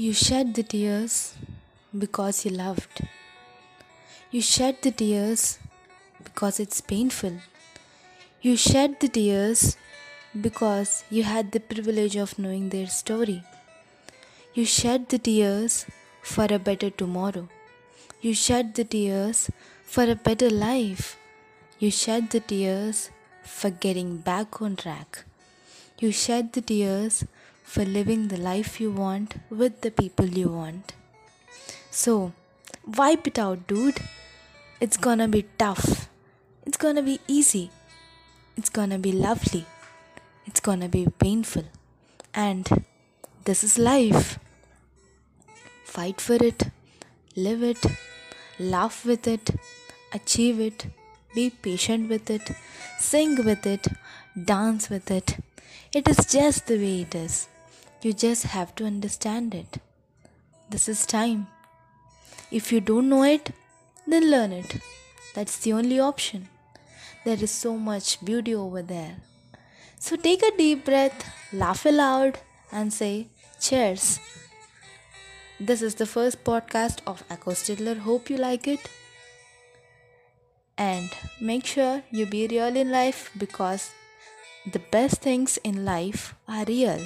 You shed the tears because you loved. You shed the tears because it's painful. You shed the tears because you had the privilege of knowing their story. You shed the tears for a better tomorrow. You shed the tears for a better life. You shed the tears for getting back on track. You shed the tears for living the life you want with the people you want. So, wipe it out, dude. It's gonna be tough. It's gonna be easy. It's gonna be lovely. It's gonna be painful. And this is life. Fight for it, live it, laugh with it, achieve it, be patient with it, sing with it, dance with it. It is just the way it is. You just have to understand it. This is time. If you don't know it, then learn it. That's the only option. There is so much beauty over there. So take a deep breath, laugh aloud, and say, Cheers. This is the first podcast of Echo. Hope you like it. And make sure you be real in life because the best things in life are real.